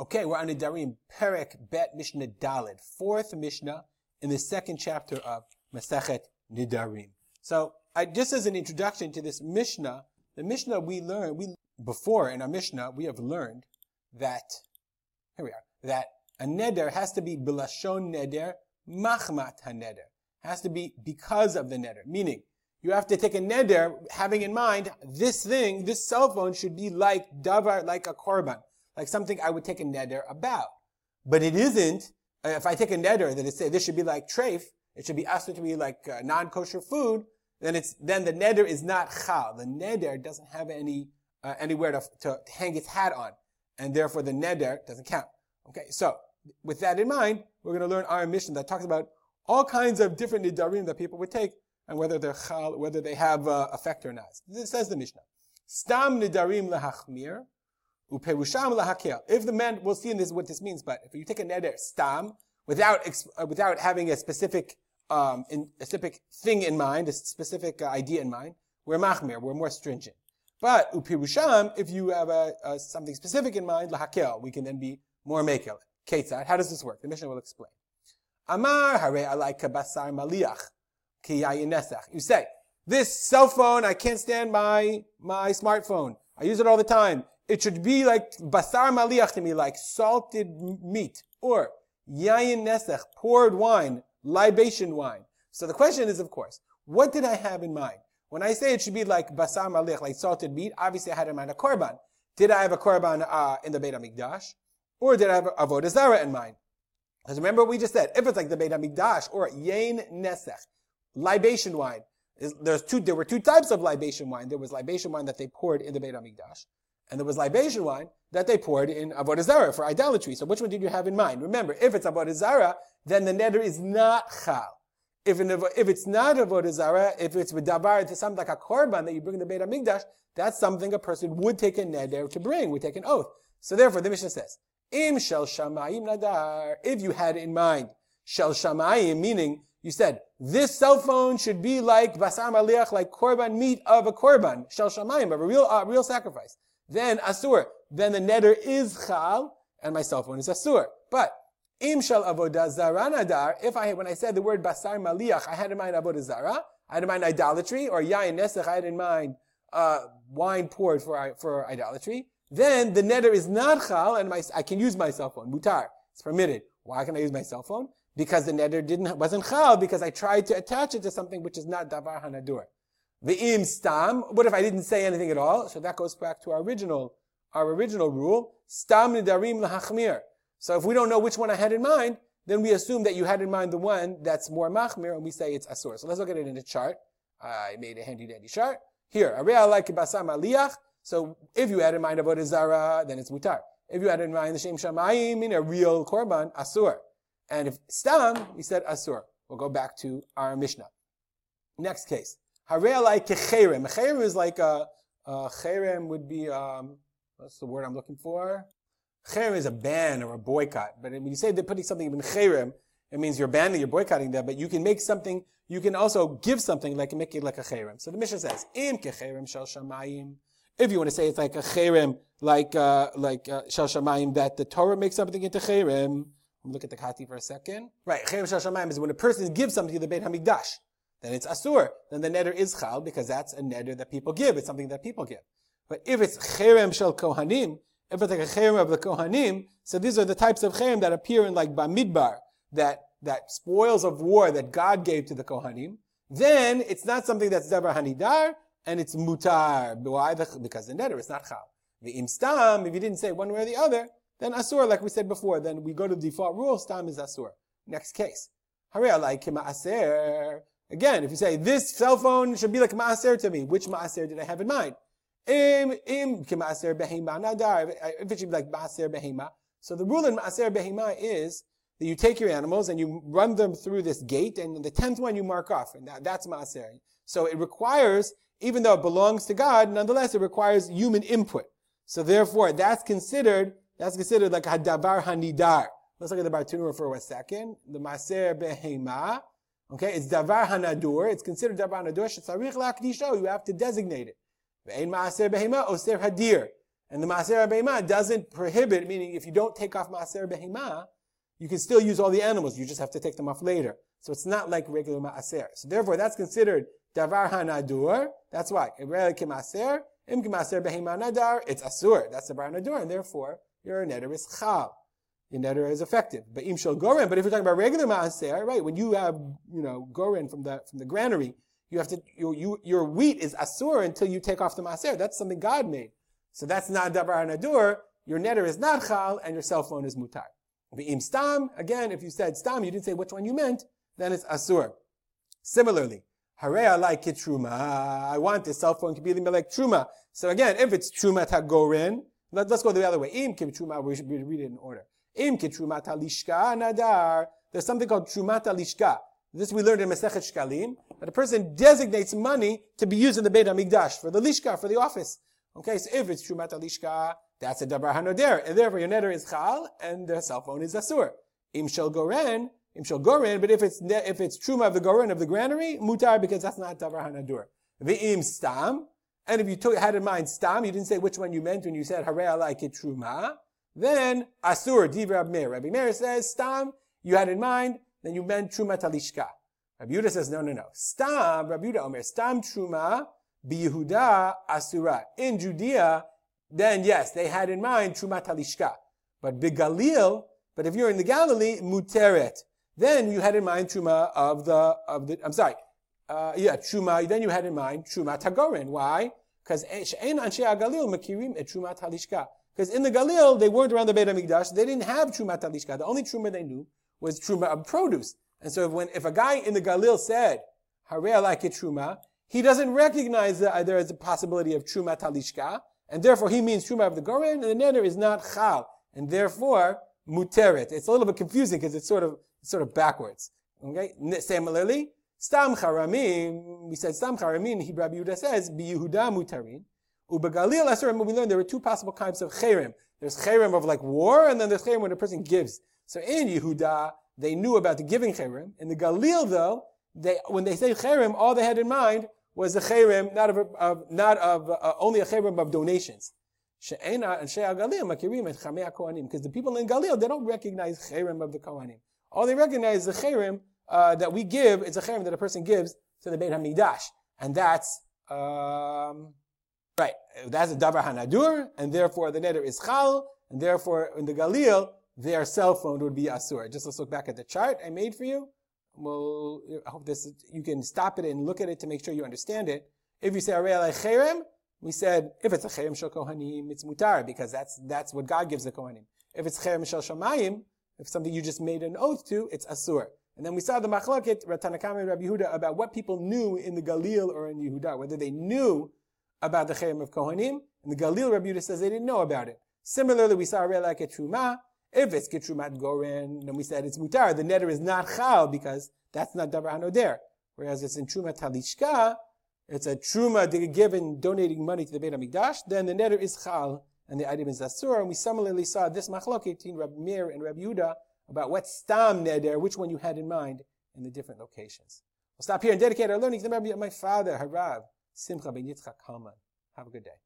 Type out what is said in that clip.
Okay, we're on Nidarim, Perek Bet Mishnah Dalid, fourth Mishnah in the second chapter of Masechet Nidarim. So, I, just as an introduction to this Mishnah, the Mishnah we learned, we, before in our Mishnah, we have learned that, here we are, that a neder has to be bilashon neder, machmat ha-neder. Has to be because of the neder. Meaning, you have to take a neder having in mind this thing, this cell phone should be like davar, like a korban like something I would take a neder about. But it isn't, uh, if I take a neder that it say this should be like treif, it should be asked to be like uh, non-kosher food, then it's, then the neder is not chal. The neder doesn't have any, uh, anywhere to, to hang its hat on. And therefore the neder doesn't count. Okay, so, with that in mind, we're going to learn our Mishnah that talks about all kinds of different nidarim that people would take, and whether they're chal, whether they have uh, effect or not. This says the Mishnah. Stam nidarim lahachmir. If the man, we'll see in this what this means, but if you take a neder stam without uh, without having a specific um, in, a specific thing in mind, a specific uh, idea in mind, we're machmir, we're more stringent. But upirusham, if you have a, a, something specific in mind, lahakel, we can then be more makel. Ketzad, how does this work? The Mishnah will explain. Amar hare alai kabasar maliach ki You say, this cell phone, I can't stand my, my smartphone. I use it all the time it should be like basar maliach to me, like salted meat, or yayin nesech, poured wine, libation wine. So the question is, of course, what did I have in mind? When I say it should be like basar maliach, like salted meat, obviously I had in mind a korban. Did I have a korban uh, in the Beit HaMikdash? Or did I have a avodah zarah in mind? Because remember what we just said, if it's like the Beit HaMikdash or yain nesech, libation wine, there's two, there were two types of libation wine. There was libation wine that they poured in the Beit HaMikdash. And there was libation wine that they poured in Avodah Zarah for idolatry. So which one did you have in mind? Remember, if it's Avodah Zarah, then the neder is not chal. If, if it's not Avodah Zarah, if it's with davar, it's something like a korban that you bring in the Beit HaMikdash, that's something a person would take a neder to bring, would take an oath. So therefore, the Mishnah says, Im shel shamayim nadar, if you had in mind, shel shamayim, meaning, you said, this cell phone should be like basar maliach, like korban meat of a korban, shel shamayim, of a real, uh, real sacrifice then asur. Then the neder is chal, and my cell phone is asur. But im avodah zara nadar. If I when I said the word basar maliach, I had in mind avodah zara. I had in mind idolatry, or yain nesach. I had in mind uh, wine poured for for idolatry. Then the neder is not chal, and my, I can use my cell phone. Mutar. It's permitted. Why can I use my cell phone? Because the neder didn't wasn't chal because I tried to attach it to something which is not davar hanadur. The im stam. What if I didn't say anything at all? So that goes back to our original, our original rule. Stam nidarim lahachmir. So if we don't know which one I had in mind, then we assume that you had in mind the one that's more machmir, and we say it's asur. So let's look at it in the chart. I made a handy dandy chart. Here, areya like basar maliach. So if you had in mind avodah zara, then it's mutar. If you had in mind the shem shamayim, in a real korban, asur. And if stam, we said asur. We'll go back to our Mishnah. Next case. Harei like kecherem. Cherem is like a, a cherem would be, um, what's the word I'm looking for? Cherem is a ban or a boycott. But when you say they're putting something in cherem, it means you're banning, you're boycotting them, but you can make something, you can also give something like, make it like a cherem. So the Mishnah says, im kecherem shel shamayim. If you want to say it's like a cherem, like, uh, like, uh, shamayim, that the Torah makes something into cherem. Look at the Kehati for a second. Right, cherem shel shamayim is when a person gives something to the Beit HaMikdash then it's asur. Then the neder is chal because that's a neder that people give. It's something that people give. But if it's cherem shel kohanim, if it's like a cherem of the kohanim, so these are the types of cherem that appear in like Bamidbar, that, that spoils of war that God gave to the kohanim, then it's not something that's davar hanidar, and it's mutar. Why? Because the neder is not chal. The imstam, if you didn't say one way or the other, then asur, like we said before, then we go to the default rule, stam is asur. Next case. Hare like aser. Again, if you say this cell phone should be like maaser to me, which maaser did I have in mind? Im im maaser behema nadar. Uh, if it should be like maaser behema. So the rule in maaser behema is that you take your animals and you run them through this gate, and the tenth one you mark off, and that, that's maaser. So it requires, even though it belongs to God, nonetheless it requires human input. So therefore, that's considered that's considered like a davar hanidar. Let's look at the Bartenura for a second. The maaser behema Okay, it's davar hanadur. It's considered davar hanadur. Shetzarich lakdisho. You have to designate it. Ve'ein maaser behema oser hadir. And the Maaser Behemah doesn't prohibit, meaning if you don't take off Maaser Behemah, you can still use all the animals. You just have to take them off later. So it's not like regular Maaser. So therefore, that's considered Davar Hanadur. That's why. It's Asur. That's Davar Hanadur, and therefore, your neder is Chal. Your neder is effective. But Im Shal Goren, but if you're talking about regular Maaser, right, when you have, you know, Goren from the, from the granary, you have to, you, you, your wheat is Asur until you take off the Maaser. That's something God made. So that's not davar nadur. Your neder is not chal, and your cell phone is mutar. Im stam, again, if you said stam, you didn't say which one you meant, then it's asur. Similarly, harea like truma. I want this cell phone to be like truma. So again, if it's truma tagorin, let, us go the other way. Im truma, we should read it in order. Im truma talishka nadar. There's something called truma talishka. This we learned in Masechet Shkalim, that a person designates money to be used in the Beit HaMikdash, for the lishka, for the office. Okay, so if it's Trumat Alishka, that's a Dabar Hanoder, and therefore your neder is Chal, and the cell phone is Asur. Im Shel Goren, Im Shel Goren, but if it's, if it's Truma of the Goren of the granary, Mutar, because that's not Dabar Hanadur. Im Stam, and if you took, had in mind Stam, you didn't say which one you meant when you said Harei like it Truma, then Asur, Div Rabbi Meir. Rabbi Meir says Stam, you had in mind, then you meant Truma Talishka. Rabbi Yehuda says, no, no, no. Stam, Rabbi Yehuda Omer, Stam Truma, Yehuda Asura. In Judea, then yes, they had in mind Trumat Halishka. But Galil, but if you're in the Galilee, Muteret. Then you had in mind Truma of the, of the, I'm sorry, uh, yeah, Truma, then you had in mind Truma Tagorin. Why? Because She'en Anshe Galil Makirim et Trumat Halishka. Because in the Galil, they weren't around the Beit HaMikdash, they didn't have Trumat Halishka. The only Truma they knew was Truma of produce. And so if when, if a guy in the Galil said, Harei like Truma, he doesn't recognize that there is a possibility of truma talishka, and therefore he means truma of the goren, and the neder is not chal, and therefore muteret. It's a little bit confusing because it's sort of sort of backwards. Okay. Similarly, stam charamim. We said stam charamim. He Rabbi Yehuda says bi Yehuda mutarin. Ubegalil we learned there were two possible kinds of cherim. There's cherim of like war, and then there's cherim when a person gives. So in Yehuda, they knew about the giving cherim. In the Galil, though, they, when they say cherim, all they had in mind was a cherem, not of, of not of uh, only a cherem of donations. Because the people in Galil, they don't recognize cherem of the Kohanim. All they recognize is the cherem uh, that we give, it's a cherem that a person gives to the Beit HaMikdash. And that's, um, right, that's a Davar Hanadur, and therefore the neder is Chal, and therefore in the Galil, their cell phone would be Asur. Just let's look back at the chart I made for you well, I hope this, you can stop it and look at it to make sure you understand it. If you say Arei Cherem, we said, if it's a Cherem Shel Kohanim, it's Mutar, because that's, that's what God gives the Kohanim. If it's Cherem Shel Shamayim, if something you just made an oath to, it's Asur. And then we saw the Machlaket, Ratanakam and Rabbi Yehuda, about what people knew in the Galil or in Yehuda, whether they knew about the Cherem of Kohanim. and the Galil, Rabbi Yehuda says they didn't know about it. Similarly, we saw Arei Truma, if it's Kitrumat Goren, then we said it's mutar. The neder is not chal because that's not davar hanoder. Whereas it's in Truma Talishka, it's a Truma given donating money to the Beit HaMikdash, then the neder is chal and the item is asur. And we similarly saw this machlokit between Rabbi Meir and Rabbi Yehuda about what stam neder, which one you had in mind in the different locations. We'll stop here and dedicate our learning to the memory of my father, Harav, Simcha Ben Yitzchak Kalman. Have a good day.